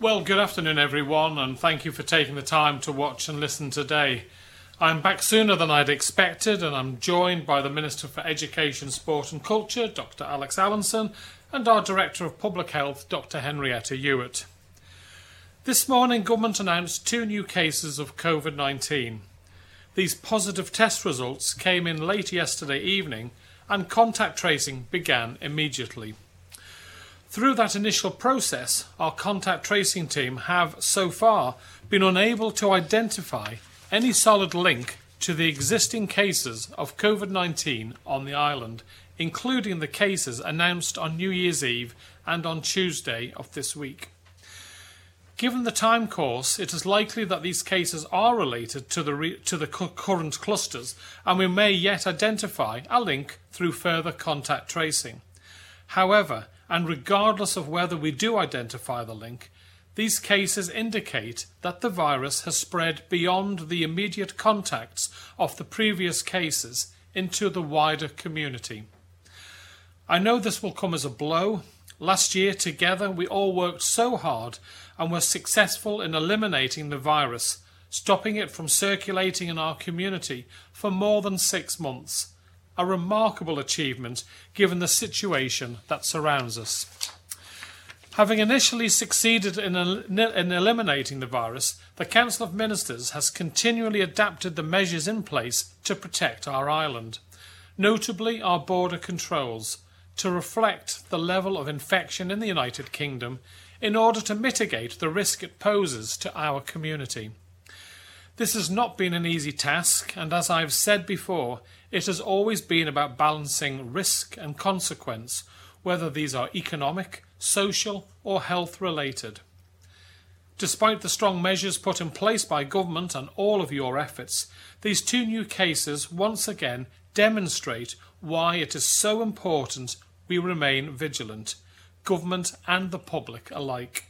Well, good afternoon, everyone, and thank you for taking the time to watch and listen today. I'm back sooner than I'd expected, and I'm joined by the Minister for Education, Sport and Culture, Dr. Alex Allinson, and our Director of Public Health, Dr. Henrietta Ewart. This morning, Government announced two new cases of COVID 19. These positive test results came in late yesterday evening, and contact tracing began immediately. Through that initial process, our contact tracing team have so far been unable to identify any solid link to the existing cases of COVID 19 on the island, including the cases announced on New Year's Eve and on Tuesday of this week. Given the time course, it is likely that these cases are related to the, re- to the cu- current clusters, and we may yet identify a link through further contact tracing. However, and regardless of whether we do identify the link, these cases indicate that the virus has spread beyond the immediate contacts of the previous cases into the wider community. I know this will come as a blow. Last year, together, we all worked so hard and were successful in eliminating the virus, stopping it from circulating in our community for more than six months a remarkable achievement given the situation that surrounds us. Having initially succeeded in, in, eliminating the virus, the Council of Ministers has continually adapted the measures in place to protect our island, notably our border controls, to reflect the level of infection in the United Kingdom in order to mitigate the risk it poses to our community. This has not been an easy task, and as I've said before, it has always been about balancing risk and consequence, whether these are economic, social, or health related. Despite the strong measures put in place by government and all of your efforts, these two new cases once again demonstrate why it is so important we remain vigilant, government and the public alike.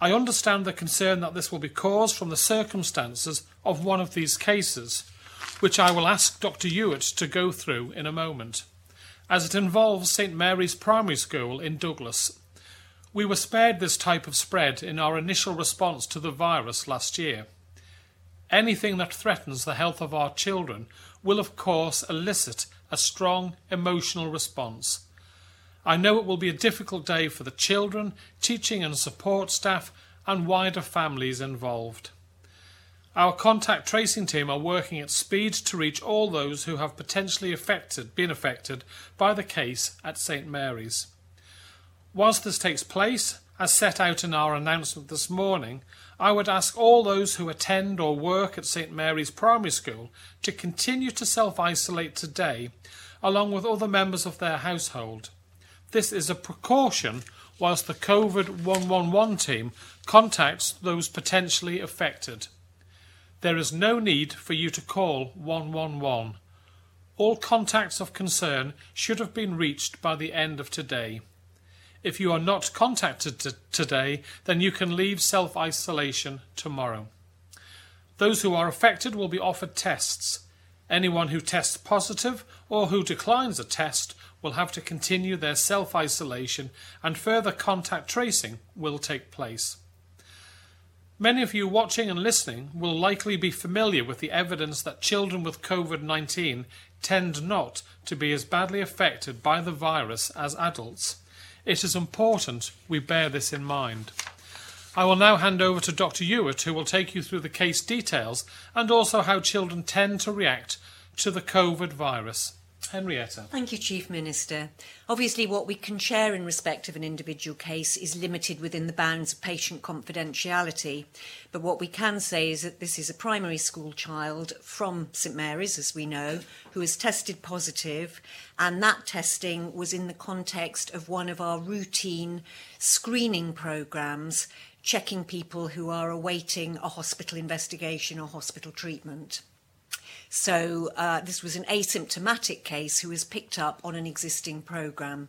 I understand the concern that this will be caused from the circumstances of one of these cases, which I will ask Dr. Ewart to go through in a moment, as it involves St Mary's Primary School in Douglas. We were spared this type of spread in our initial response to the virus last year. Anything that threatens the health of our children will, of course, elicit a strong emotional response. I know it will be a difficult day for the children, teaching and support staff, and wider families involved. Our contact tracing team are working at speed to reach all those who have potentially affected, been affected by the case at St Mary's. Whilst this takes place, as set out in our announcement this morning, I would ask all those who attend or work at St Mary's Primary School to continue to self isolate today, along with other members of their household. This is a precaution whilst the COVID 111 team contacts those potentially affected. There is no need for you to call 111. All contacts of concern should have been reached by the end of today. If you are not contacted t- today, then you can leave self isolation tomorrow. Those who are affected will be offered tests. Anyone who tests positive or who declines a test will have to continue their self isolation and further contact tracing will take place. Many of you watching and listening will likely be familiar with the evidence that children with COVID 19 tend not to be as badly affected by the virus as adults. It is important we bear this in mind. I will now hand over to Dr. Ewart, who will take you through the case details and also how children tend to react to the COVID virus. Henrietta. Thank you, Chief Minister. Obviously, what we can share in respect of an individual case is limited within the bounds of patient confidentiality. But what we can say is that this is a primary school child from St Mary's, as we know, who has tested positive, and that testing was in the context of one of our routine screening programmes, checking people who are awaiting a hospital investigation or hospital treatment. So uh, this was an asymptomatic case who was picked up on an existing programme.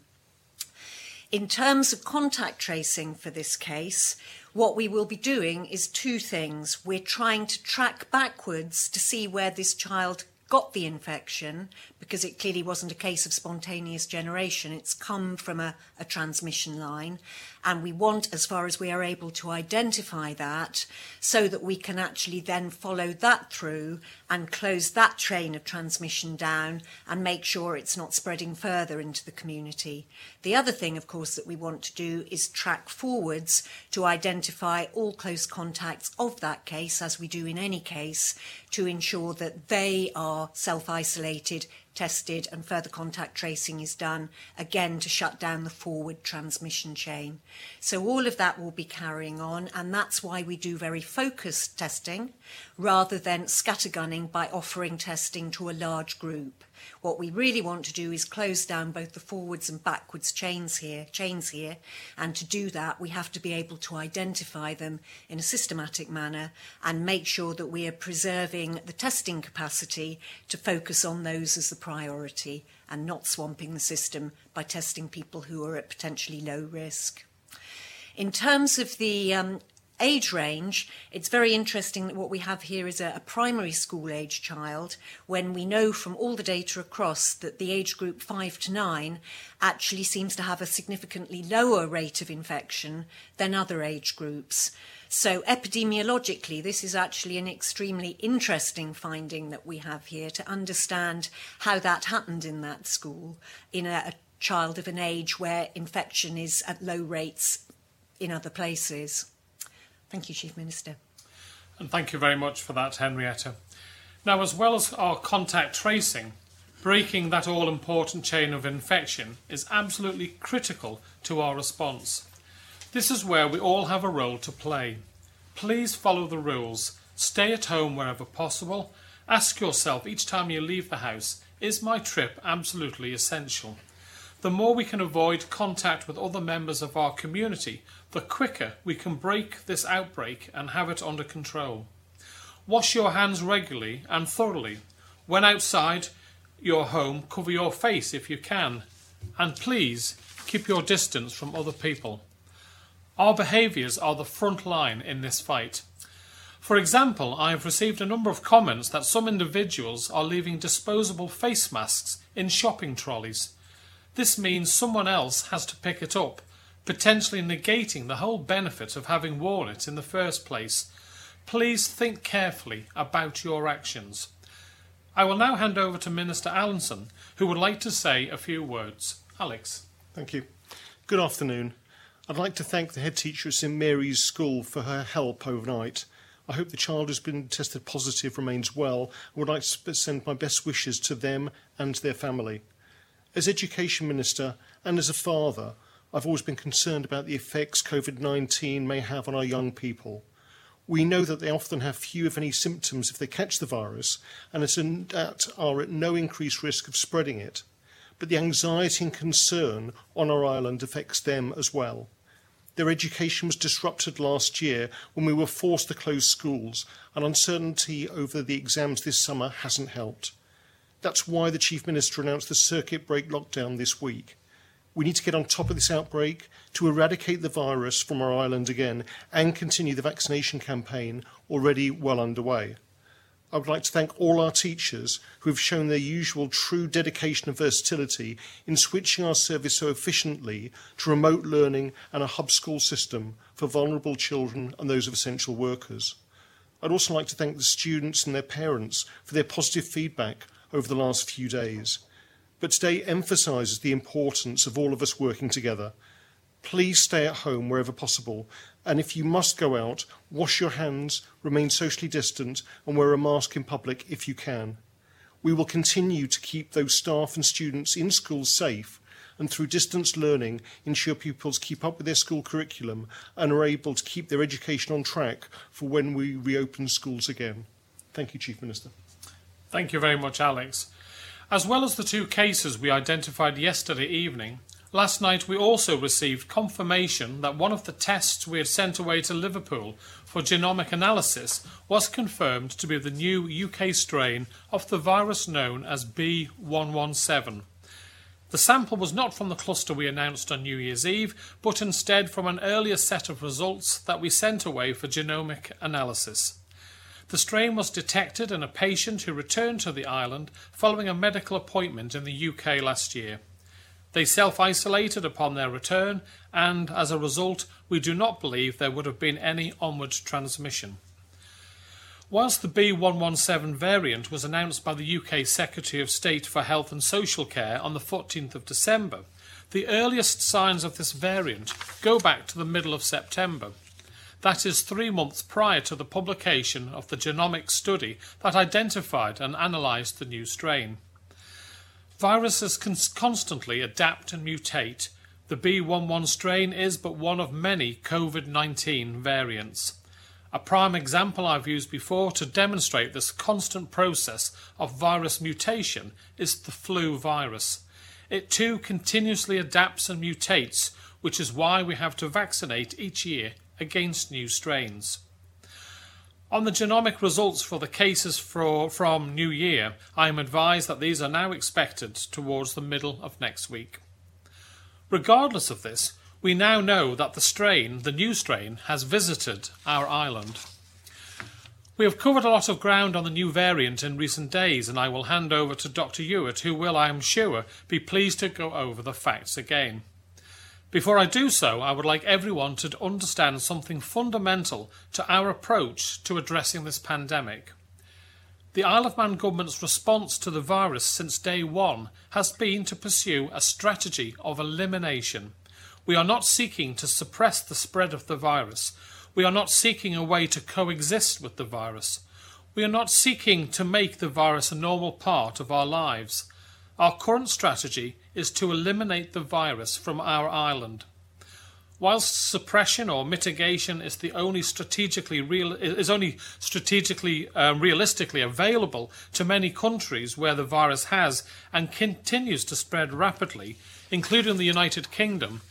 In terms of contact tracing for this case, what we will be doing is two things. We're trying to track backwards to see where this child got the infection because it clearly wasn't a case of spontaneous generation. It's come from a, a transmission line. And we want, as far as we are able to identify that, so that we can actually then follow that through and close that train of transmission down and make sure it's not spreading further into the community. The other thing, of course, that we want to do is track forwards to identify all close contacts of that case, as we do in any case, to ensure that they are self isolated tested and further contact tracing is done, again to shut down the forward transmission chain. So all of that will be carrying on, and that's why we do very focused testing rather than scattergunning by offering testing to a large group. What we really want to do is close down both the forwards and backwards chains here, chains here, and to do that we have to be able to identify them in a systematic manner and make sure that we are preserving the testing capacity to focus on those as the priority and not swamping the system by testing people who are at potentially low risk. In terms of the um, age range, it's very interesting that what we have here is a, a, primary school age child when we know from all the data across that the age group 5 to 9 actually seems to have a significantly lower rate of infection than other age groups. So, epidemiologically, this is actually an extremely interesting finding that we have here to understand how that happened in that school in a, a child of an age where infection is at low rates in other places. Thank you, Chief Minister. And thank you very much for that, Henrietta. Now, as well as our contact tracing, breaking that all important chain of infection is absolutely critical to our response. This is where we all have a role to play. Please follow the rules, stay at home wherever possible, ask yourself each time you leave the house is my trip absolutely essential? The more we can avoid contact with other members of our community, the quicker we can break this outbreak and have it under control. Wash your hands regularly and thoroughly. When outside your home, cover your face if you can. And please keep your distance from other people. Our behaviours are the front line in this fight. For example, I have received a number of comments that some individuals are leaving disposable face masks in shopping trolleys. This means someone else has to pick it up potentially negating the whole benefit of having worn it in the first place. Please think carefully about your actions. I will now hand over to Minister Allinson, who would like to say a few words. Alex. Thank you. Good afternoon. I'd like to thank the head teacher at St Mary's School for her help overnight. I hope the child who's been tested positive remains well and would like to send my best wishes to them and their family. As Education Minister and as a father, I've always been concerned about the effects COVID 19 may have on our young people. We know that they often have few, if any, symptoms if they catch the virus and that are at no increased risk of spreading it. But the anxiety and concern on our island affects them as well. Their education was disrupted last year when we were forced to close schools, and uncertainty over the exams this summer hasn't helped. That's why the Chief Minister announced the circuit break lockdown this week. We need to get on top of this outbreak to eradicate the virus from our island again and continue the vaccination campaign already well underway. I would like to thank all our teachers who have shown their usual true dedication and versatility in switching our service so efficiently to remote learning and a hub school system for vulnerable children and those of essential workers. I'd also like to thank the students and their parents for their positive feedback over the last few days but today emphasises the importance of all of us working together. Please stay at home wherever possible, and if you must go out, wash your hands, remain socially distant, and wear a mask in public if you can. We will continue to keep those staff and students in schools safe and through distance learning ensure pupils keep up with their school curriculum and are able to keep their education on track for when we reopen schools again. Thank you, Chief Minister. Thank you very much, Alex. As well as the two cases we identified yesterday evening, last night we also received confirmation that one of the tests we had sent away to Liverpool for genomic analysis was confirmed to be the new UK strain of the virus known as B117. The sample was not from the cluster we announced on New Year's Eve, but instead from an earlier set of results that we sent away for genomic analysis. The strain was detected in a patient who returned to the island following a medical appointment in the UK last year. They self isolated upon their return, and as a result, we do not believe there would have been any onward transmission. Whilst the B117 variant was announced by the UK Secretary of State for Health and Social Care on the 14th of December, the earliest signs of this variant go back to the middle of September. That is three months prior to the publication of the genomic study that identified and analysed the new strain. Viruses can constantly adapt and mutate. The B11 strain is but one of many COVID 19 variants. A prime example I've used before to demonstrate this constant process of virus mutation is the flu virus. It too continuously adapts and mutates, which is why we have to vaccinate each year against new strains. On the genomic results for the cases for, from New Year, I am advised that these are now expected towards the middle of next week. Regardless of this, we now know that the strain, the new strain, has visited our island. We have covered a lot of ground on the new variant in recent days, and I will hand over to Dr. Ewart, who will, I am sure, be pleased to go over the facts again. Before I do so, I would like everyone to understand something fundamental to our approach to addressing this pandemic. The Isle of Man government's response to the virus since day one has been to pursue a strategy of elimination. We are not seeking to suppress the spread of the virus. We are not seeking a way to coexist with the virus. We are not seeking to make the virus a normal part of our lives. Our current strategy is to eliminate the virus from our island. Whilst suppression or mitigation is the only strategically real is only strategically uh, realistically available to many countries where the virus has and continues to spread rapidly, including the United Kingdom,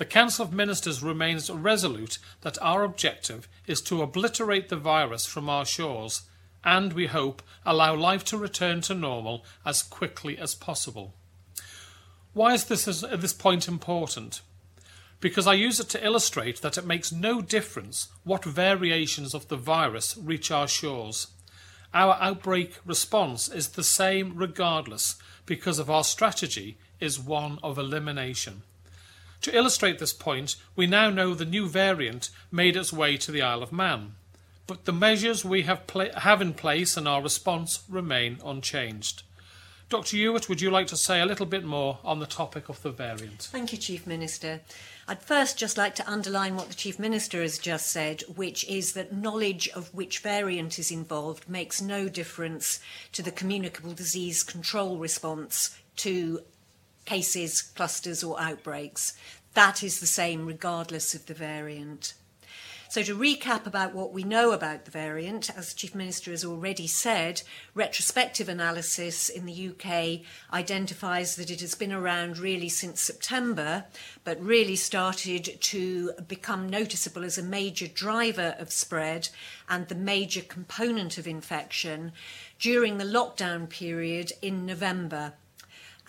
the Council of Ministers remains resolute that our objective is to obliterate the virus from our shores and, we hope, allow life to return to normal as quickly as possible. Why is this at uh, this point important? Because I use it to illustrate that it makes no difference what variations of the virus reach our shores. Our outbreak response is the same regardless because of our strategy is one of elimination. To illustrate this point, we now know the new variant made its way to the Isle of Man, but the measures we have, have in place and our response remain unchanged. Dr. Ewart, would you like to say a little bit more on the topic of the variant? Thank you, Chief Minister. I'd first just like to underline what the Chief Minister has just said, which is that knowledge of which variant is involved makes no difference to the communicable disease control response to cases, clusters, or outbreaks. That is the same regardless of the variant. So, to recap about what we know about the variant, as the Chief Minister has already said, retrospective analysis in the UK identifies that it has been around really since September, but really started to become noticeable as a major driver of spread and the major component of infection during the lockdown period in November.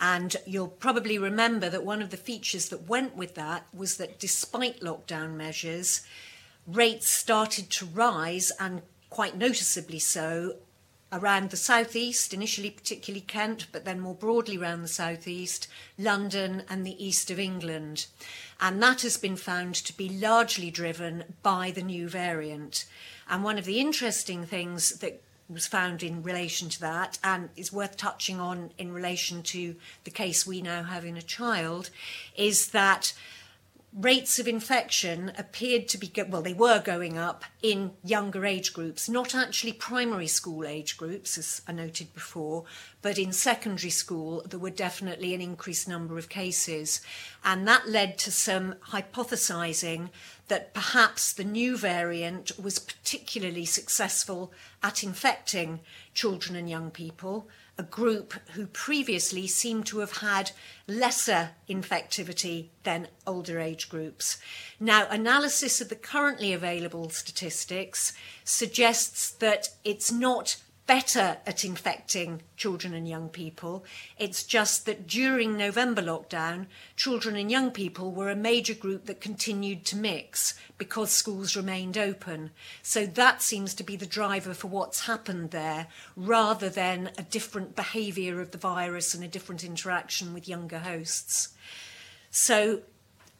And you'll probably remember that one of the features that went with that was that despite lockdown measures, rates started to rise and quite noticeably so around the southeast, initially particularly Kent, but then more broadly around the southeast, London and the east of England. And that has been found to be largely driven by the new variant. And one of the interesting things that was found in relation to that and is worth touching on in relation to the case we now have in a child is that rates of infection appeared to be well they were going up in younger age groups not actually primary school age groups as i noted before but in secondary school there were definitely an increased number of cases. And that led to some hypothesizing that perhaps the new variant was particularly successful at infecting children and young people, a group who previously seemed to have had lesser infectivity than older age groups. Now, analysis of the currently available statistics suggests that it's not better at infecting children and young people. It's just that during November lockdown, children and young people were a major group that continued to mix because schools remained open. So that seems to be the driver for what's happened there, rather than a different behaviour of the virus and a different interaction with younger hosts. So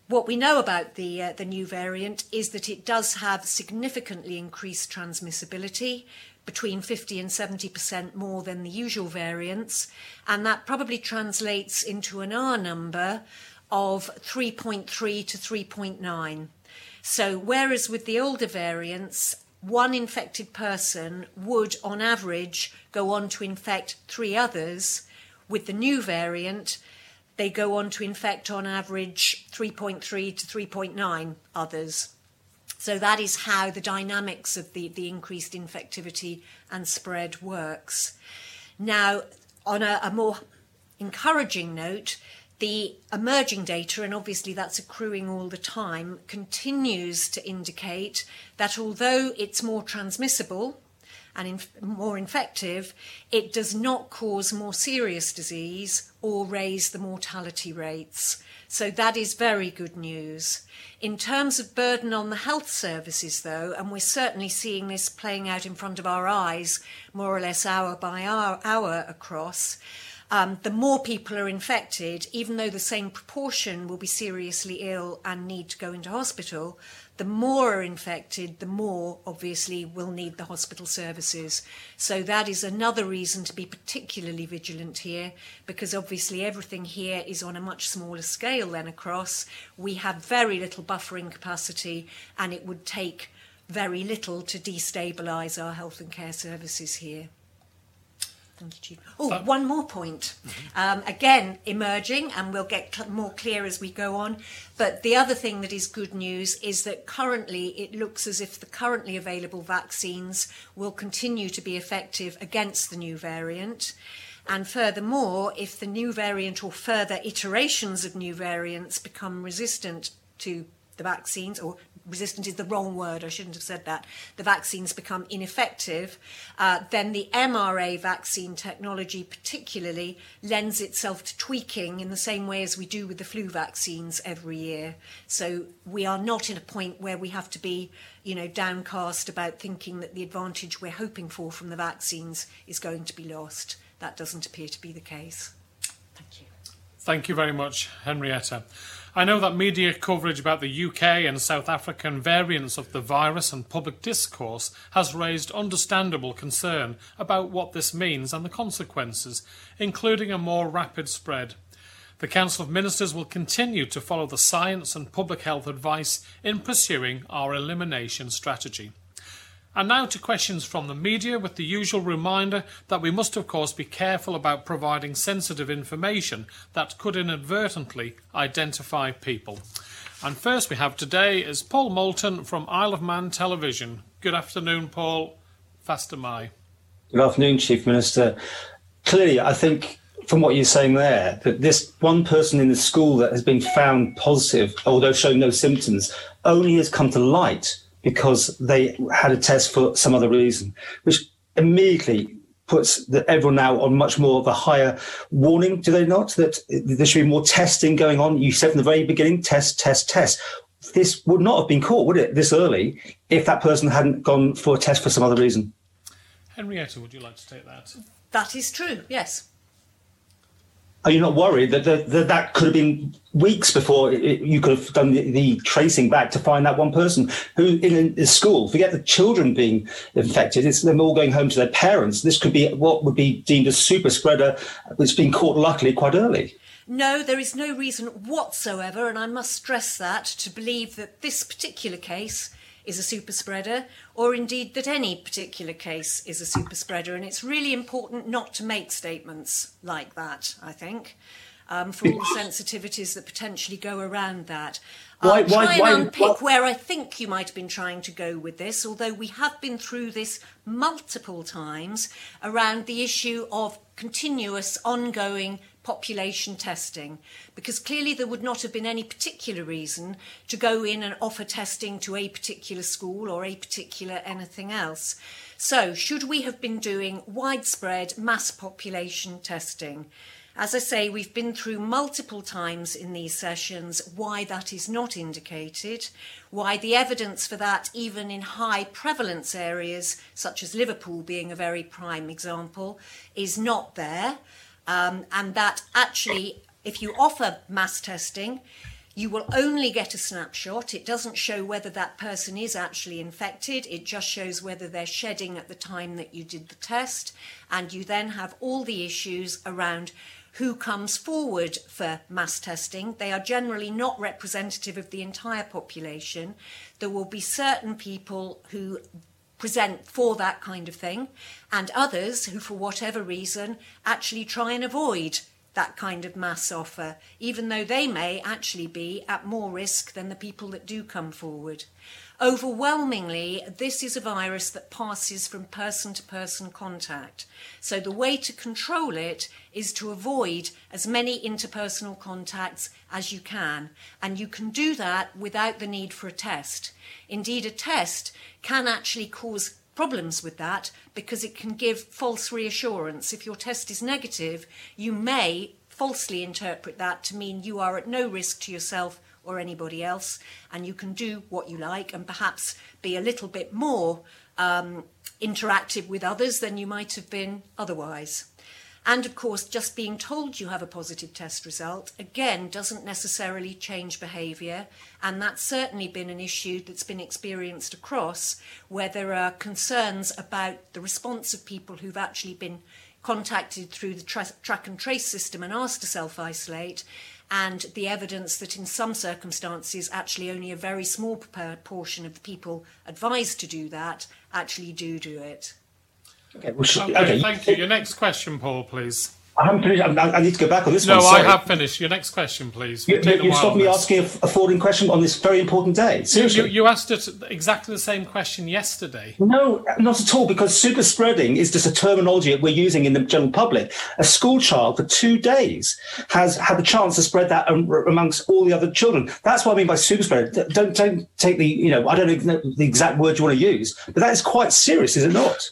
what we know about the, uh, the new variant is that it does have significantly increased transmissibility, between 50 and 70% more than the usual variants, and that probably translates into an R number of 3.3 to 3.9. So, whereas with the older variants, one infected person would, on average, go on to infect three others, with the new variant, they go on to infect on average 3.3 to 3.9 others. So that is how the dynamics of the, the increased infectivity and spread works. Now, on a, a more encouraging note, the emerging data, and obviously that's accruing all the time, continues to indicate that although it's more transmissible and inf- more infective, it does not cause more serious disease or raise the mortality rates. So that is very good news. In terms of burden on the health services, though, and we're certainly seeing this playing out in front of our eyes, more or less hour by hour, hour across, um, the more people are infected, even though the same proportion will be seriously ill and need to go into hospital, the more are infected, the more obviously will need the hospital services. So that is another reason to be particularly vigilant here, because obviously everything here is on a much smaller scale than across. We have very little buffering capacity, and it would take very little to destabilise our health and care services here. Thank you, Chief. Oh, one more point. Um, again, emerging, and we'll get cl- more clear as we go on. But the other thing that is good news is that currently it looks as if the currently available vaccines will continue to be effective against the new variant. And furthermore, if the new variant or further iterations of new variants become resistant to the vaccines or resistant is the wrong word, I shouldn't have said that, the vaccines become ineffective, uh, then the mRNA vaccine technology particularly lends itself to tweaking in the same way as we do with the flu vaccines every year. So we are not in a point where we have to be, you know, downcast about thinking that the advantage we're hoping for from the vaccines is going to be lost. That doesn't appear to be the case. Thank you. Thank you very much, Henrietta. I know that media coverage about the UK and South African variants of the virus and public discourse has raised understandable concern about what this means and the consequences, including a more rapid spread. The Council of Ministers will continue to follow the science and public health advice in pursuing our elimination strategy. And now to questions from the media, with the usual reminder that we must, of course, be careful about providing sensitive information that could inadvertently identify people. And first we have today is Paul Moulton from Isle of Man Television. Good afternoon, Paul. Fastyr mie. Good afternoon, Chief Minister. Clearly, I think from what you're saying there, that this one person in the school that has been found positive, although showing no symptoms, only has come to light because they had a test for some other reason, which immediately puts the, everyone now on much more of a higher warning, do they not? That there should be more testing going on. You said from the very beginning, test, test, test. This would not have been caught, would it, this early, if that person hadn't gone for a test for some other reason? Henrietta, would you like to take that? That is true, yes. Are you not worried that that, that, could have been weeks before it, you could have done the, the, tracing back to find that one person who in a school? Forget the children being infected; it's them all going home to their parents. This could be what would be deemed a super spreader that's been caught luckily quite early. No, there is no reason whatsoever, and I must stress that, to believe that this particular case is a super spreader, or indeed that any particular case is a super spreader. And it's really important not to make statements like that, I think, um, for all the sensitivities that potentially go around that. I'll why, try why, and why, unpick where I think you might have been trying to go with this, although we have been through this multiple times around the issue of continuous, ongoing population testing because clearly there would not have been any particular reason to go in and offer testing to a particular school or a particular anything else. So, should we have been doing widespread mass population testing? As I say, we've been through multiple times in these sessions why that is not indicated, why the evidence for that, even in high prevalence areas, such as Liverpool being a very prime example, is not there um, and that actually, if you offer mass testing, you will only get a snapshot. It doesn't show whether that person is actually infected. It just shows whether they're shedding at the time that you did the test. And you then have all the issues around who comes forward for mass testing. They are generally not representative of the entire population. There will be certain people who present for that kind of thing, and others who, for whatever reason, actually try and avoid that kind of mass offer, even though they may actually be at more risk than the people that do come forward. Overwhelmingly, this is a virus that passes from person to person contact. So the way to control it is to avoid as many interpersonal contacts as you can. And you can do that without the need for a test. Indeed, a test can actually cause problems with that because it can give false reassurance. If your test is negative, you may falsely interpret that to mean you are at no risk to yourself or anybody else, and you can do what you like and perhaps be a little bit more um, interactive with others than you might have been otherwise. And of course, just being told you have a positive test result, again, doesn't necessarily change behaviour. And that's certainly been an issue that's been experienced across where there are concerns about the response of people who've actually been contacted through the tra- track and trace system and asked to self isolate, and the evidence that in some circumstances, actually only a very small proportion of the people advised to do that actually do do it. Okay, well, okay, okay, thank you. Your next question, Paul, please. I haven't finished. I, need to go back on this no, one. No, I have finished. Your next question, please. You, you stopped me asking a, a forwarding question on this very important day. Seriously. You, you, asked it exactly the same question yesterday. No, not at all, because super spreading is just a terminology that we're using in the general public. A school child for two days has had the chance to spread that amongst all the other children. That's what I mean by super spread. Don't, don't take the, you know, I don't know the exact word you want to use, but that is quite serious, is it not?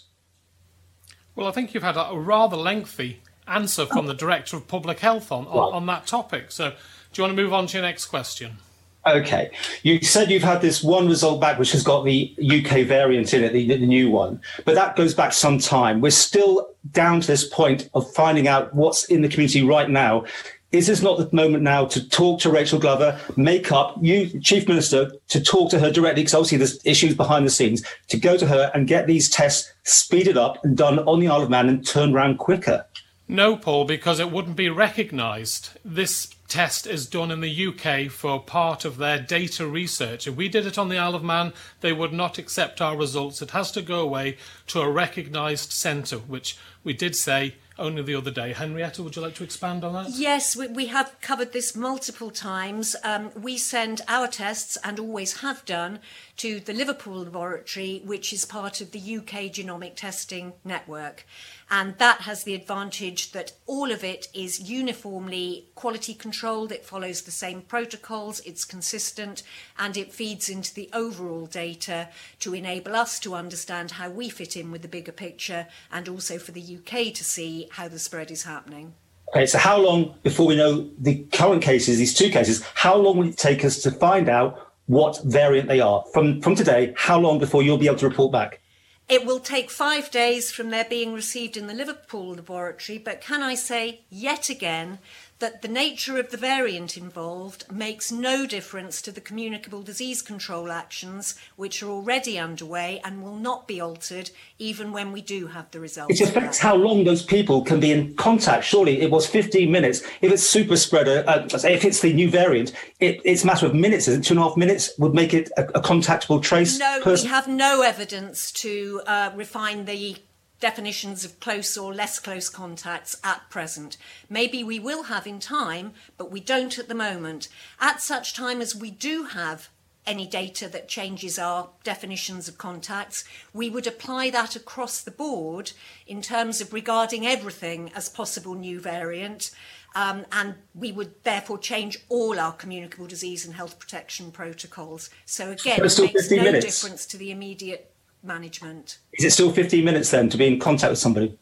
Well, I think you've had a rather lengthy answer from the Director of Public Health on, on, on that topic. So, do you want to move on to your next question? Okay. You said you've had this one result back, which has got the UK variant in it, the, the, new one, but that goes back some time. We're still down to this point of finding out what's in the community right now. Is this not the moment now to talk to Rachel Glover, make up you, Chief Minister, to talk to her directly? Because obviously there's issues behind the scenes. To go to her and get these tests speeded up and done on the Isle of Man and turned around quicker. No, Paul, because it wouldn't be recognised. This test is done in the UK for part of their data research. If we did it on the Isle of Man, they would not accept our results. It has to go away to a recognised centre, which we did say only the other day. Henrietta, would you like to expand on that? Yes, we, we have covered this multiple times. Um, we send our tests, and always have done, to the Liverpool laboratory, which is part of the UK genomic testing network. And that has the advantage that all of it is uniformly quality controlled, it follows the same protocols, it's consistent, and it feeds into the overall data to enable us to understand how we fit in with the bigger picture and also for the UK to see how the spread is happening. Okay, so how long before we know the current cases, these two cases, how long will it take us to find out what variant they are? From, from today, how long before you'll be able to report back? It will take five days from their being received in the Liverpool laboratory, but can I say yet again that the nature of the variant involved makes no difference to the communicable disease control actions which are already underway and will not be altered even when we do have the results. It affects how long those people can be in contact. Surely it was 15 minutes. If it's super spreader, uh, if it's the new variant, it, it's a matter of minutes. Is it two and a half minutes would make it a, a contactable trace? No, person? we have no evidence to uh, refine the definitions of close or less close contacts at present. Maybe we will have in time, but we don't at the moment. At such time as we do have any data that changes our definitions of contacts, we would apply that across the board in terms of regarding everything as possible new variant Um, and we would therefore change all our communicable disease and health protection protocols. So again, it makes no minutes. difference to the immediate management. Is it still 15 minutes then to be in contact with somebody?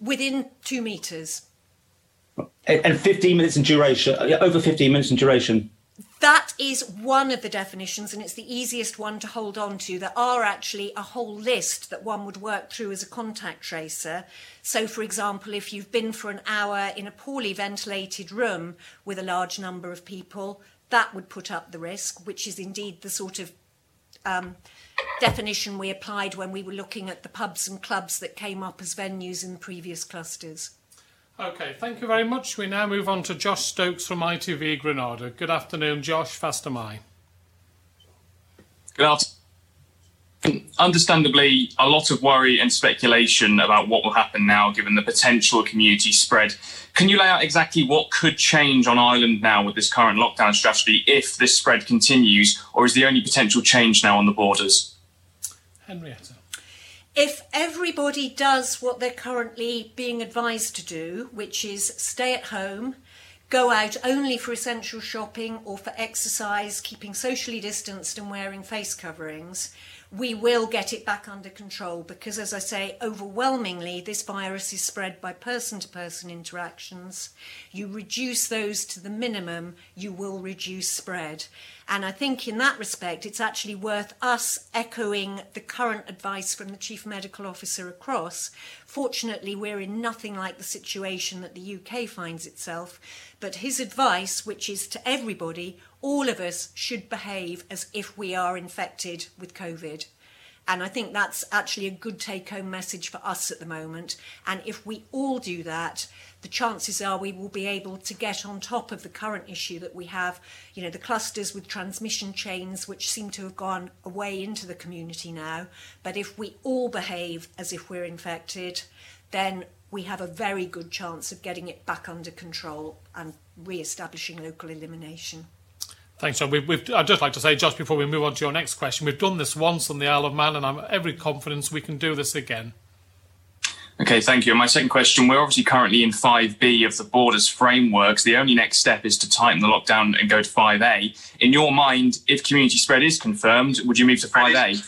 Within two metres. And 15 minutes in duration, over 15 minutes in duration? That is one of the definitions, and it's the easiest one to hold on to. There are actually a whole list that one would work through as a contact tracer. So, for example, if you've been for an hour in a poorly ventilated room with a large number of people, that would put up the risk, which is indeed the sort of um, definition we applied when we were looking at the pubs and clubs that came up as venues in previous clusters. Okay, thank you very much. We now move on to Josh Stokes from ITV Granada. Good afternoon, Josh. Fastyr mie. Good afternoon. Understandably, a lot of worry and speculation about what will happen now given the potential community spread. Can you lay out exactly what could change on island now with this current lockdown strategy if this spread continues, or is the only potential change now on the borders? Henrietta. If everybody does what they're currently being advised to do, which is stay at home, go out only for essential shopping or for exercise, keeping socially distanced and wearing face coverings, we will get it back under control because, as I say, overwhelmingly, this virus is spread by person to person interactions. You reduce those to the minimum, you will reduce spread. And I think in that respect, it's actually worth us echoing the current advice from the Chief Medical Officer across. Fortunately, we're in nothing like the situation that the UK finds itself. But his advice, which is to everybody, all of us should behave as if we are infected with COVID. And I think that's actually a good take home message for us at the moment. And if we all do that, the chances are we will be able to get on top of the current issue that we have, you know, the clusters with transmission chains, which seem to have gone away into the community now. But if we all behave as if we're infected, then we have a very good chance of getting it back under control and re establishing local elimination. Thanks, John. We've, we've, I'd just like to say, just before we move on to your next question, we've done this once on the Isle of Man, and I'm every confidence we can do this again. Okay, thank you. And my second question we're obviously currently in 5B of the borders frameworks. The only next step is to tighten the lockdown and go to 5A. In your mind, if community spread is confirmed, would you move to 5A?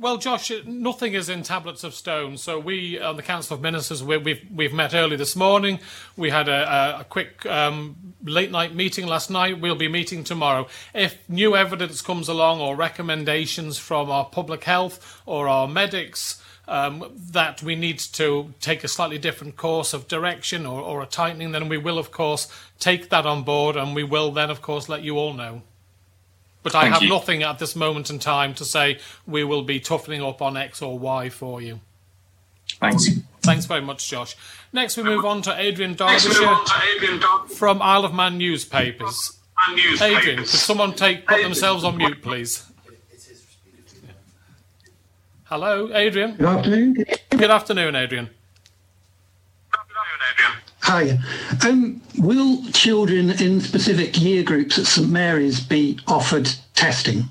Well, Josh, nothing is in tablets of stone. So we, on the Council of Ministers, we, have we've, we've met early this morning. We had a, a quick um, late night meeting last night. We'll be meeting tomorrow. If new evidence comes along or recommendations from our public health or our medics um, that we need to take a slightly different course of direction or, or a tightening, then we will, of course, take that on board and we will then, of course, let you all know. But I have you. nothing at this moment in time to say we will be toughening up on X or Y for you. Thanks. Thanks very much, Josh. Next, we move on to Adrian Darbyshire from Isle of Man newspapers. Adrian, could someone take put themselves on mute, please? Hello, Adrian. Good afternoon. Good afternoon, Adrian. Hi. Um, will children in specific year groups at St Mary's be offered testing?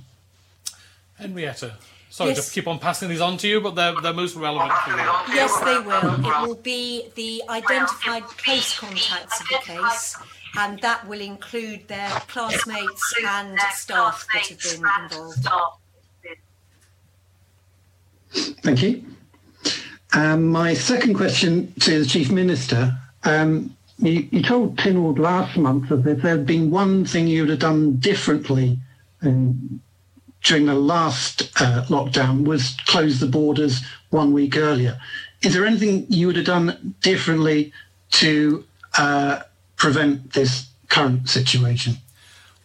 Henrietta. Sorry yes. to keep on passing these on to you, but they're, they're most relevant for you. Yes, they will. It will be the identified close contacts of the case, and that will include their classmates and staff that have been involved. Thank you. Um, my second question to the Chief Minister um, you, you, told Tynwald last month that if there had been one thing you would have done differently in, during the last uh, lockdown was close the borders one week earlier. Is there anything you would have done differently to uh, prevent this current situation?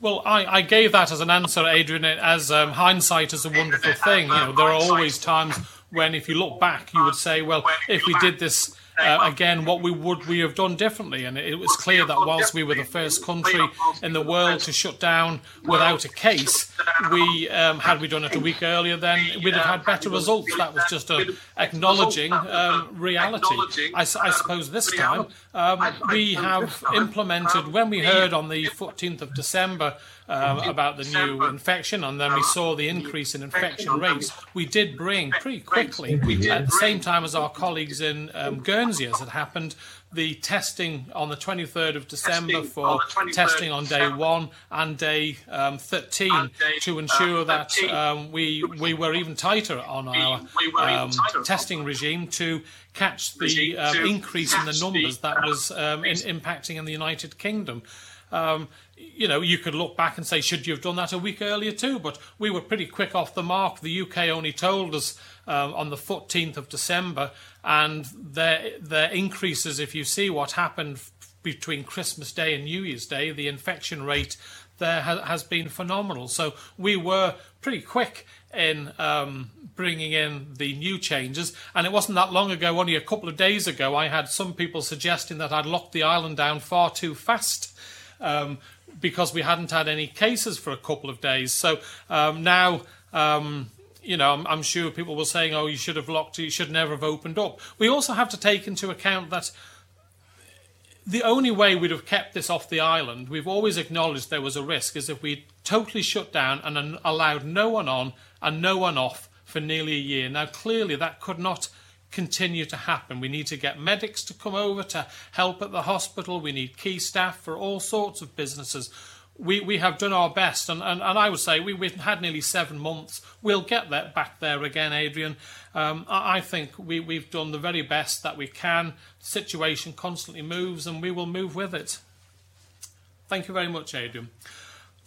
Well, I, I, gave that as an answer, Adrian, as um, hindsight is a wonderful thing. You know, there are always times when, if you look back, you would say, well, if we did this uh, again, what we would we have done differently? And it was clear that whilst we were the first country in the world to shut down without a case, we um, had we done it a week earlier, then we'd have had better results. That was just a acknowledging um, reality. I, I, suppose this time um, we have implemented when we heard on the 14th of December um, about the new infection, and then we saw the increase in infection rates. We did bring pretty quickly, at the same time as our colleagues in um, Guernsey as had happened, the testing on the 23rd of December for testing on day one and day um, 13 to ensure uh, that um, we we were even tighter on our um, testing regime to catch the um, increase in the numbers that was um, in, impacting in the United Kingdom. Um, you know, you could look back and say, should you have done that a week earlier too? But we were pretty quick off the mark. The UK only told us um, on the 14th of December, and their their increases. If you see what happened between Christmas Day and New Year's Day, the infection rate there ha- has been phenomenal. So we were pretty quick in um, bringing in the new changes. And it wasn't that long ago, only a couple of days ago, I had some people suggesting that I'd locked the island down far too fast. Um, because we hadn't had any cases for a couple of days. So um, now um, you know, I'm, I'm, sure people were saying, "Oh, you should have locked. You should never have opened up." We also have to take into account that the only way we'd have kept this off the island, we've always acknowledged there was a risk, is if we totally shut down and allowed no one on and no one off for nearly a year. Now, clearly, that could not continue to happen. We need to get medics to come over to help at the hospital. We need key staff for all sorts of businesses we, we have done our best, and, and, and I would say we, we've had nearly seven months. We'll get that back there again, Adrian. Um, I, I think we, we've done the very best that we can. The situation constantly moves, and we will move with it. Thank you very much, Adrian.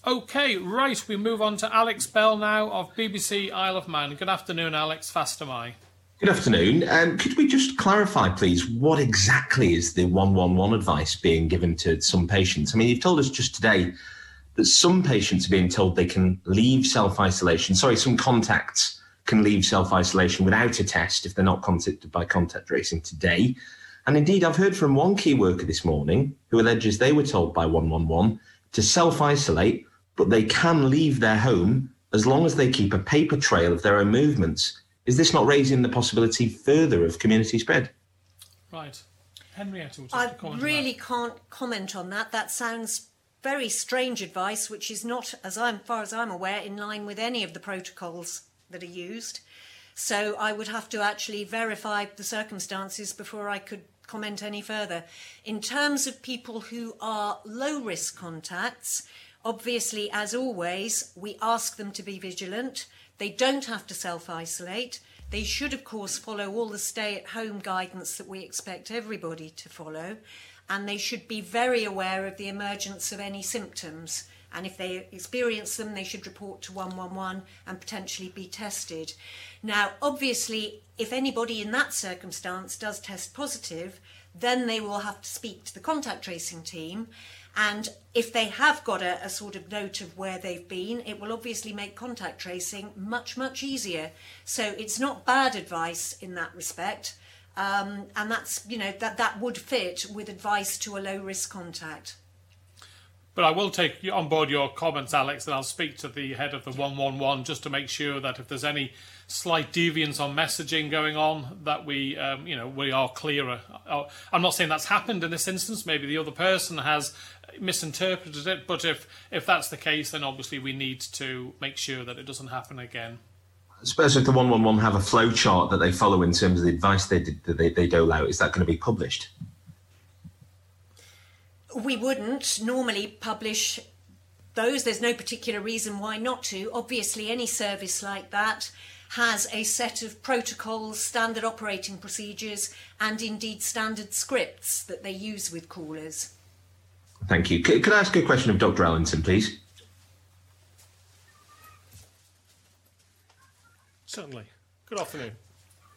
Okay, right, we move on to Alex Bell now of BBC Isle of Man. Good afternoon, Alex. Fastyr mie. Good afternoon. Um, could we just clarify, please, what exactly is the 111 advice being given to some patients? I mean, you've told us just today that some patients are being told they can leave self isolation. Sorry, some contacts can leave self isolation without a test if they're not contacted by contact tracing today. And indeed, I've heard from one key worker this morning who alleges they were told by 111 to self isolate, but they can leave their home as long as they keep a paper trail of their own movements. Is this not raising the possibility further of community spread? Right. Henrietta, I really can't comment on that. That sounds very strange advice, which is not, as I'm, far as I'm aware, in line with any of the protocols that are used. So I would have to actually verify the circumstances before I could comment any further. In terms of people who are low risk contacts, obviously, as always, we ask them to be vigilant. They don't have to self isolate. They should, of course, follow all the stay at home guidance that we expect everybody to follow and they should be very aware of the emergence of any symptoms. And if they experience them, they should report to 111 and potentially be tested. Now, obviously, if anybody in that circumstance does test positive, then they will have to speak to the contact tracing team. And if they have got a, a, sort of note of where they've been, it will obviously make contact tracing much, much easier. So it's not bad advice in that respect. Um, and that's, you know, that, that would fit with advice to a low risk contact. But I will take on board your comments, Alex, and I'll speak to the head of the 111 just to make sure that if there's any slight deviance on messaging going on, that we, um, you know, we are clearer. Uh, I'm not saying that's happened in this instance. Maybe the other person has misinterpreted it, but if if that's the case, then obviously we need to make sure that it doesn't happen again. I suppose if the 111 have a flow chart that they follow in terms of the advice they, that they, they dole out, is that going to be published? We wouldn't normally publish those. There's no particular reason why not to. Obviously, any service like that has a set of protocols, standard operating procedures, and indeed standard scripts that they use with callers. Thank you. Could I ask a question of Dr. Allinson, please? Certainly. Good afternoon.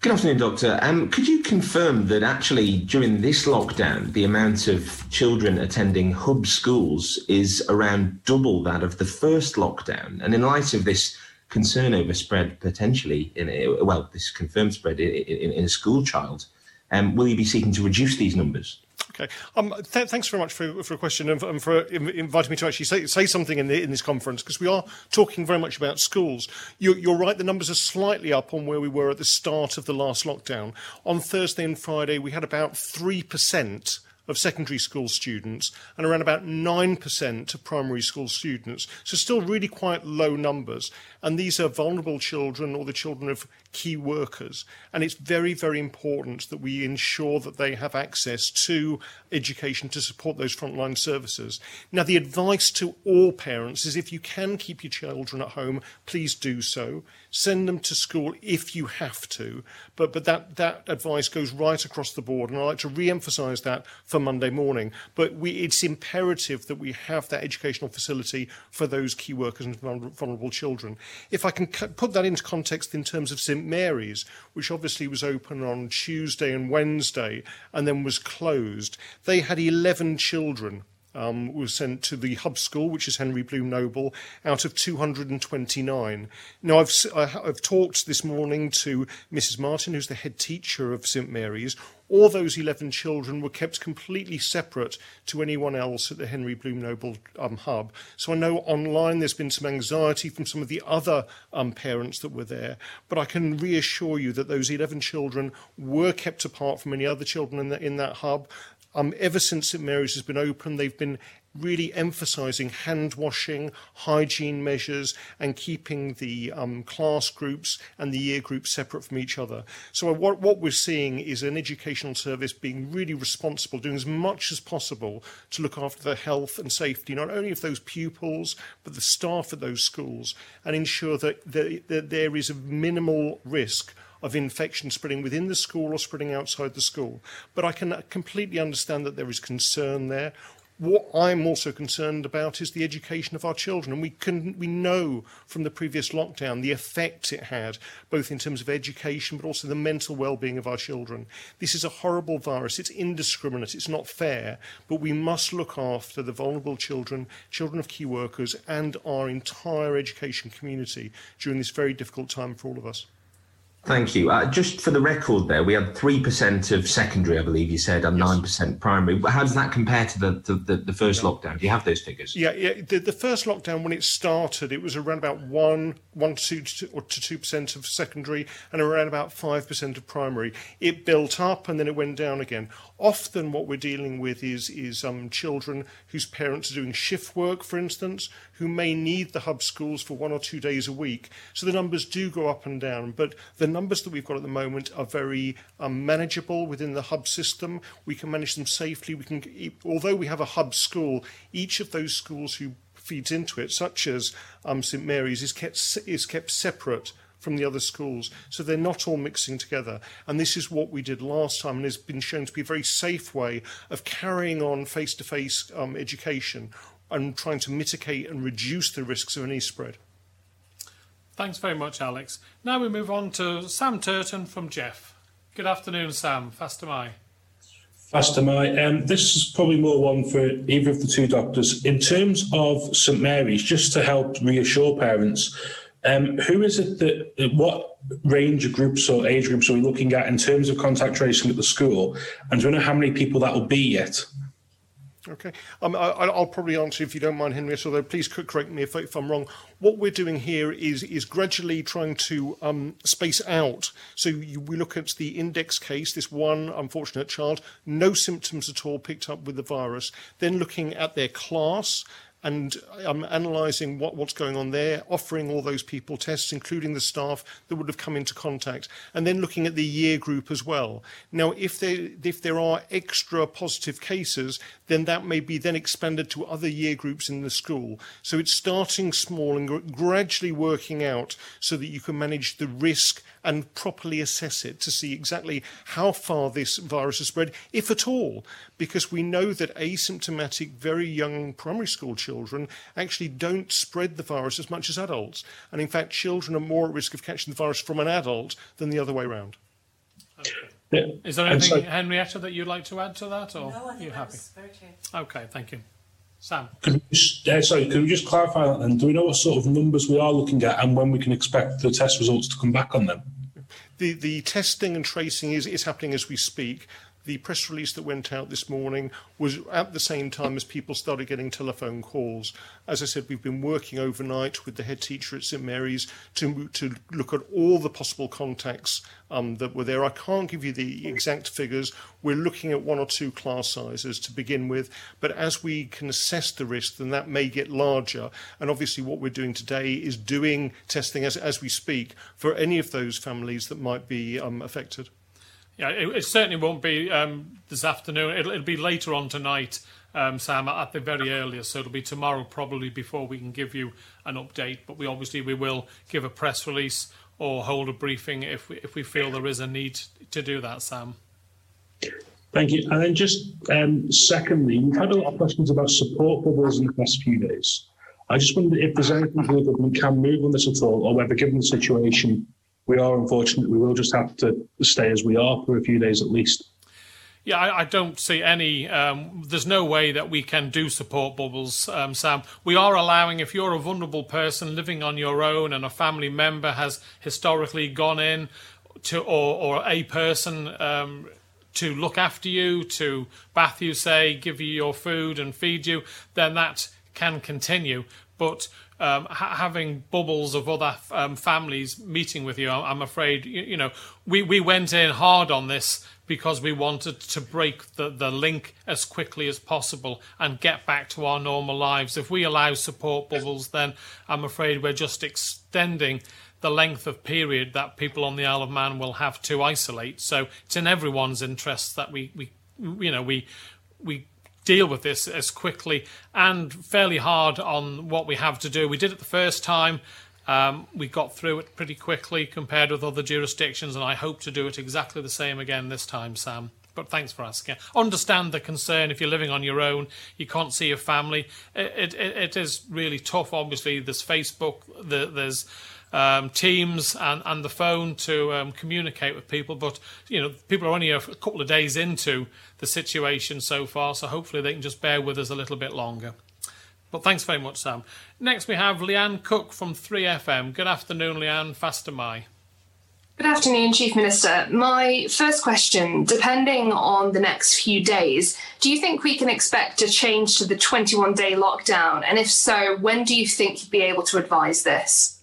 Good afternoon, Doctor. Um, could you confirm that actually during this lockdown, the amount of children attending hub schools is around double that of the first lockdown? And in light of this concern over spread potentially in a, well, this confirmed spread in, in, in a school child, um, will you be seeking to reduce these numbers? Okay. Um, th- thanks very much for, for a question and for, and for inviting me to actually say, say something in, the, in this conference because we are talking very much about schools. You're, you're right, the numbers are slightly up on where we were at the start of the last lockdown. On Thursday and Friday, we had about 3% of secondary school students and around about 9% of primary school students. So still really quite low numbers. And these are vulnerable children or the children of key workers. And it's very, very important that we ensure that they have access to education to support those frontline services. Now, the advice to all parents is if you can keep your children at home, please do so. Send them to school if you have to. But, but that, that advice goes right across the board. And I like to re emphasize that for Monday morning. But we, it's imperative that we have that educational facility for those key workers and vulnerable children. If I can put that into context in terms of St Mary's, which obviously was open on Tuesday and Wednesday and then was closed, they had 11 children um, was sent to the hub school, which is Henry Bloom Noble, out of 229. Now, I've, I've talked this morning to Mrs. Martin, who's the head teacher of St Mary's. All those 11 children were kept completely separate to anyone else at the Henry Bloom Noble um, hub. So I know online there's been some anxiety from some of the other um, parents that were there, but I can reassure you that those 11 children were kept apart from any other children in, the, in that hub. Um, ever since St Mary's has been open, they've been really emphasising hand washing, hygiene measures, and keeping the um, class groups and the year groups separate from each other. So, what, what we're seeing is an educational service being really responsible, doing as much as possible to look after the health and safety not only of those pupils, but the staff at those schools, and ensure that, that, there is a minimal risk of infection spreading within the school or spreading outside the school. But I can completely understand that there is concern there. What I'm also concerned about is the education of our children, and we can we know from the previous lockdown the effect it had, both in terms of education but also the mental well-being of our children. This is a horrible virus. It's indiscriminate. It's not fair. But we must look after the vulnerable children, children of key workers, and our entire education community during this very difficult time for all of us. Thank you. Uh, just for the record, there we had three percent of secondary, I believe you said, and nine yes. percent primary. How does that compare to the the, the, the first yeah. lockdown? Do you have those figures? Yeah, yeah. The, the first lockdown when it started, it was around about one one to two or to two percent of secondary, and around about five percent of primary. It built up and then it went down again. Often, what we're dealing with is is um, children whose parents are doing shift work, for instance, who may need the hub schools for one or two days a week. So the numbers do go up and down, but the numbers that we've got at the moment are very um, manageable within the hub system. We can manage them safely. We can, although we have a hub school, each of those schools who feeds into it, such as um, St Mary's, is kept is kept separate from the other schools. So they're not all mixing together. And this is what we did last time and has been shown to be a very safe way of carrying on face to face education and trying to mitigate and reduce the risks of any spread. Thanks very much, Alex. Now we move on to Sam Turton from Gef. Good afternoon, Sam. Fastyr mie. Fast am I. Um, this is probably more one for either of the two doctors. In terms of St Mary's, just to help reassure parents, um, who is it that, what range of groups or age groups are we looking at in terms of contact tracing at the school? And do we know how many people that will be yet? Okay. Um, I, will probably answer if you don't mind, Henry. although please correct me if, if, I'm wrong. What we're doing here is is gradually trying to um, space out. So you, we look at the index case, this one unfortunate child, no symptoms at all picked up with the virus. Then looking at their class, and I'm analysing what, what's going on there, offering all those people tests, including the staff that would have come into contact, and then looking at the year group as well. Now, if there, if there are extra positive cases, then that may be then expanded to other year groups in the school. So it's starting small and gradually working out so that you can manage the risk and properly assess it to see exactly how far this virus has spread, if at all, because we know that asymptomatic, very young primary school children actually don't spread the virus as much as adults. And in fact, children are more at risk of catching the virus from an adult than the other way around. Okay. Yeah. Is there anything, so, Henrietta, that you'd like to add to that, or no, are you happy? Very clear. Okay, thank you. Sam. Could we just, uh, sorry, could we just clarify that then? Do we know what sort of numbers we are looking at and when we can expect the test results to come back on them? The, the testing and tracing is, is happening as we speak. The press release that went out this morning was at the same time as people started getting telephone calls. As I said, we've been working overnight with the head teacher at St Mary's to, to look at all the possible contacts um, that were there. I can't give you the exact figures. We're looking at one or two class sizes to begin with, but as we can assess the risk, then that may get larger. And obviously, what we're doing today is doing testing as, as we speak for any of those families that might be um, affected. Yeah, it, it, certainly won't be um, this afternoon. It'll, it'll, be later on tonight, um, Sam, at the very earliest. So it'll be tomorrow probably before we can give you an update. But we obviously we will give a press release or hold a briefing if we, if we feel there is a need to do that, Sam. Thank you. And then just um, secondly, we've had a lot of questions about support bubbles in the past few days. I just wondered if there's anything the government can move on this at all, or whether, given the situation, we are unfortunate, we will just have to stay as we are for a few days at least. Yeah, I, I don't see any. Um, there's no way that we can do support bubbles, um, Sam. We are allowing, if you're a vulnerable person living on your own and a family member has historically gone in to, or, or a person um, to look after you, to bath you, say, give you your food and feed you, then that can continue. But um, ha- having bubbles of other um, families meeting with you, I'm afraid, you, you, know, we, we went in hard on this because we wanted to break the, the link as quickly as possible and get back to our normal lives. If we allow support bubbles, then I'm afraid we're just extending the length of period that people on the Isle of Man will have to isolate. So it's in everyone's interest that we, we you know, we we deal with this as quickly and fairly hard on what we have to do. We did it the first time. Um, we got through it pretty quickly compared with other jurisdictions, and I hope to do it exactly the same again this time, Sam. But thanks for asking. Understand the concern if you're living on your own, you can't see your family. It, it, it is really tough. Obviously, there's Facebook, there's um, Teams and, and the phone to um, communicate with people. But you know, people are only a, couple of days into the situation so far, so hopefully they can just bear with us a little bit longer. But thanks very much, Sam. Next, we have Leanne Cook from 3FM. Good afternoon, Leanne. Fastyr mie. Good afternoon, Chief Minister. My first question depending on the next few days, do you think we can expect a change to the 21 day lockdown? And if so, when do you think you'd be able to advise this?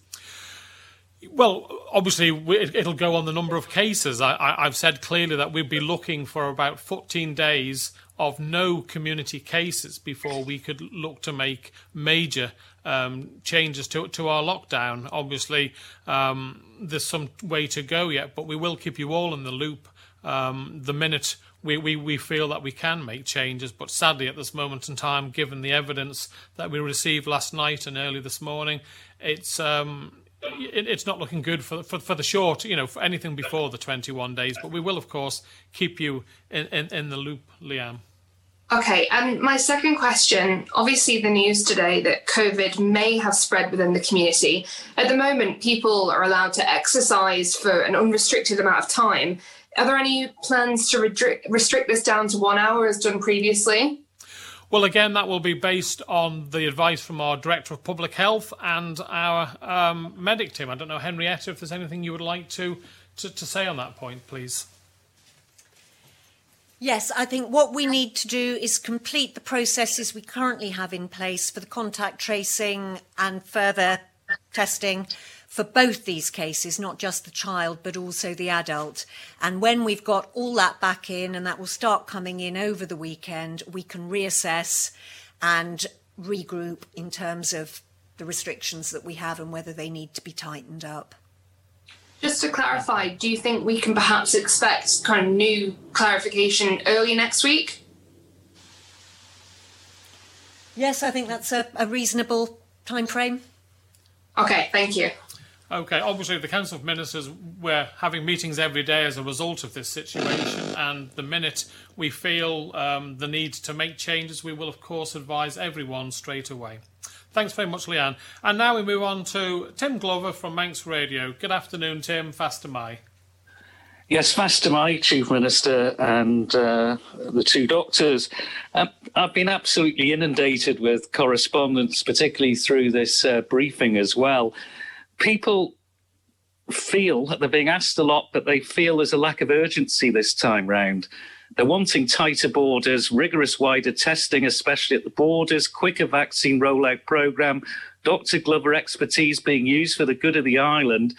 Well, obviously, it'll go on the number of cases. I, have said clearly that we'd be looking for about 14 days of no community cases before we could look to make major um, changes to to our lockdown. Obviously, um, there's some way to go yet, but we will keep you all in the loop um, the minute we, we, we feel that we can make changes. But sadly, at this moment in time, given the evidence that we received last night and early this morning, it's um, it's not looking good for, for for the short, you know, for anything before the 21 days. But we will, of course, keep you in, in, in the loop, Liam. Okay, and my second question obviously, the news today that COVID may have spread within the community. At the moment, people are allowed to exercise for an unrestricted amount of time. Are there any plans to restrict this down to one hour as done previously? Well, again, that will be based on the advice from our Director of Public Health and our um, medic team. I don't know, Henrietta, if there's anything you would like to, to, to say on that point, please. Yes, I think what we need to do is complete the processes we currently have in place for the contact tracing and further testing for both these cases, not just the child, but also the adult. And when we've got all that back in, and that will start coming in over the weekend, we can reassess and regroup in terms of the restrictions that we have and whether they need to be tightened up. Just to clarify, do you think we can perhaps expect kind of new clarification early next week? Yes, I think that's a, a reasonable time frame. Okay, thank you. Okay, obviously the Council of Ministers we're having meetings every day as a result of this situation, and the minute we feel um, the need to make changes, we will of course advise everyone straight away. Thanks very much, Leanne. And now we move on to Tim Glover from Manx Radio. Good afternoon, Tim. Fastyr mie. Yes, Fastyr mie, Chief Minister, and uh, the two doctors. Um, I've been absolutely inundated with correspondence, particularly through this uh, briefing as well people feel that they're being asked a lot, but they feel there's a lack of urgency this time round. They're wanting tighter borders, rigorous wider testing, especially at the borders, quicker vaccine rollout programme, Dr. Glover expertise being used for the good of the island.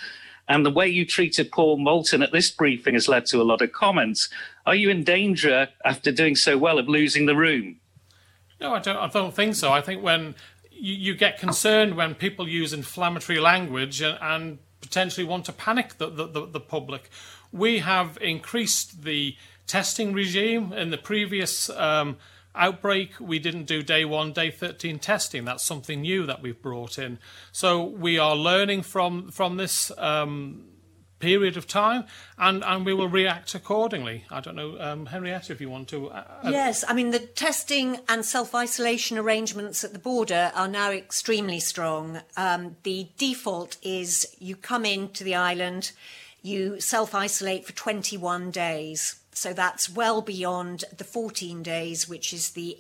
And the way you treated Paul Moulton at this briefing has led to a lot of comments. Are you in danger, after doing so well, of losing the room? No, I don't, I don't think so. I think when you, you get concerned when people use inflammatory language and, and potentially want to panic the, the, the, public. We have increased the testing regime in the previous um, outbreak. We didn't do day one, day 13 testing. That's something new that we've brought in. So we are learning from, from this. Um, period of time, and, and we will react accordingly. I don't know, um, Henrietta, if you want to. Uh, uh yes, I mean, the testing and self isolation arrangements at the border are now extremely strong. Um, the default is you come into the island, you self isolate for 21 days. So that's well beyond the 14 days, which is the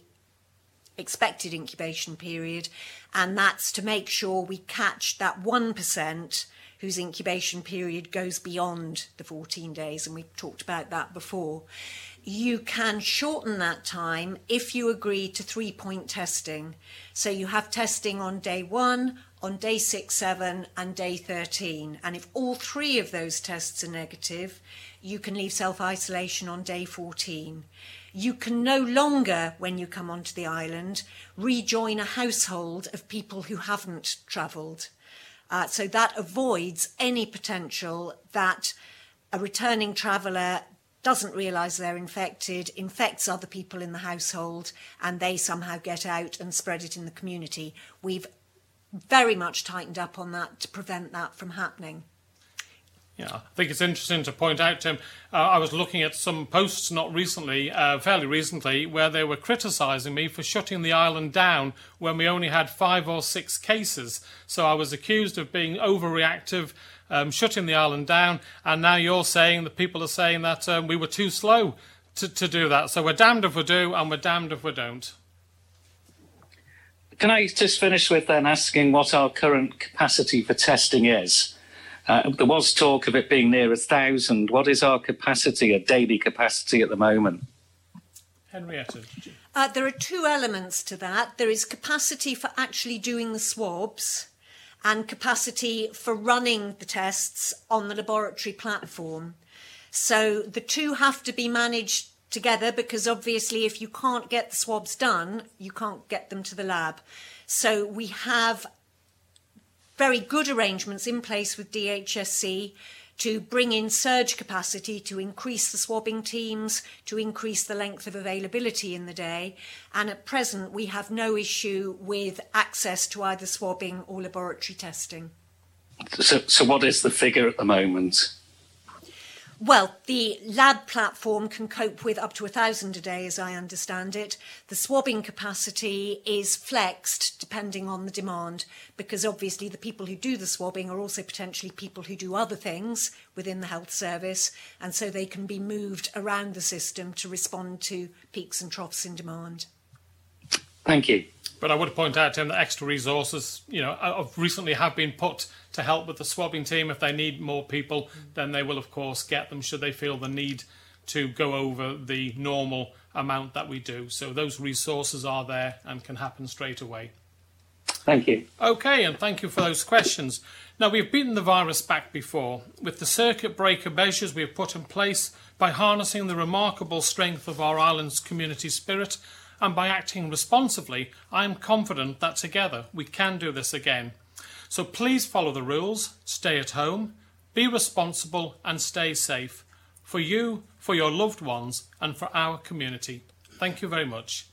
expected incubation period. And that's to make sure we catch that 1% whose incubation period goes beyond the 14 days, and we've talked about that before. You can shorten that time if you agree to three point testing. So you have testing on day one, on day six, seven, and day 13. And if all three of those tests are negative, you can leave self isolation on day 14. You can no longer, when you come onto the island, rejoin a household of people who haven't travelled. Uh, so that avoids any potential that a returning traveller doesn't realise they're infected, infects other people in the household, and they somehow get out and spread it in the community. We've very much tightened up on that to prevent that from happening. Yeah, I think it's interesting to point out, Tim. Uh, I was looking at some posts not recently, uh, fairly recently, where they were criticising me for shutting the island down when we only had five or six cases. So I was accused of being overreactive, um, shutting the island down, and now you're saying that people are saying that um, we were too slow to, to do that. So we're damned if we do, and we're damned if we don't. Can I just finish with then asking what our current capacity for testing is? Uh, there was talk of it being near a thousand. What is our capacity, a daily capacity at the moment? Henrietta. Uh, there are two elements to that. There is capacity for actually doing the swabs and capacity for running the tests on the laboratory platform. So the two have to be managed together because obviously if you can't get the swabs done, you can't get them to the lab. So we have very good arrangements in place with DHSC to bring in surge capacity to increase the swabbing teams, to increase the length of availability in the day. And at present, we have no issue with access to either swabbing or laboratory testing. So, so what is the figure at the moment? Well, the lab platform can cope with up to a thousand a day, as I understand it. The swabbing capacity is flexed depending on the demand, because obviously the people who do the swabbing are also potentially people who do other things within the health service, and so they can be moved around the system to respond to peaks and troughs in demand. Thank you. But I would point out to him that extra resources, you know, recently have been put to help with the swabbing team. If they need more people, then they will, of course, get them should they feel the need to go over the normal amount that we do. So those resources are there and can happen straight away. Thank you. Okay, and thank you for those questions. Now, we've beaten the virus back before with the circuit breaker measures we have put in place by harnessing the remarkable strength of our island's community spirit and by acting responsibly, I am confident that together we can do this again. So please follow the rules, stay at home, be responsible, and stay safe for you, for your loved ones, and for our community. Thank you very much.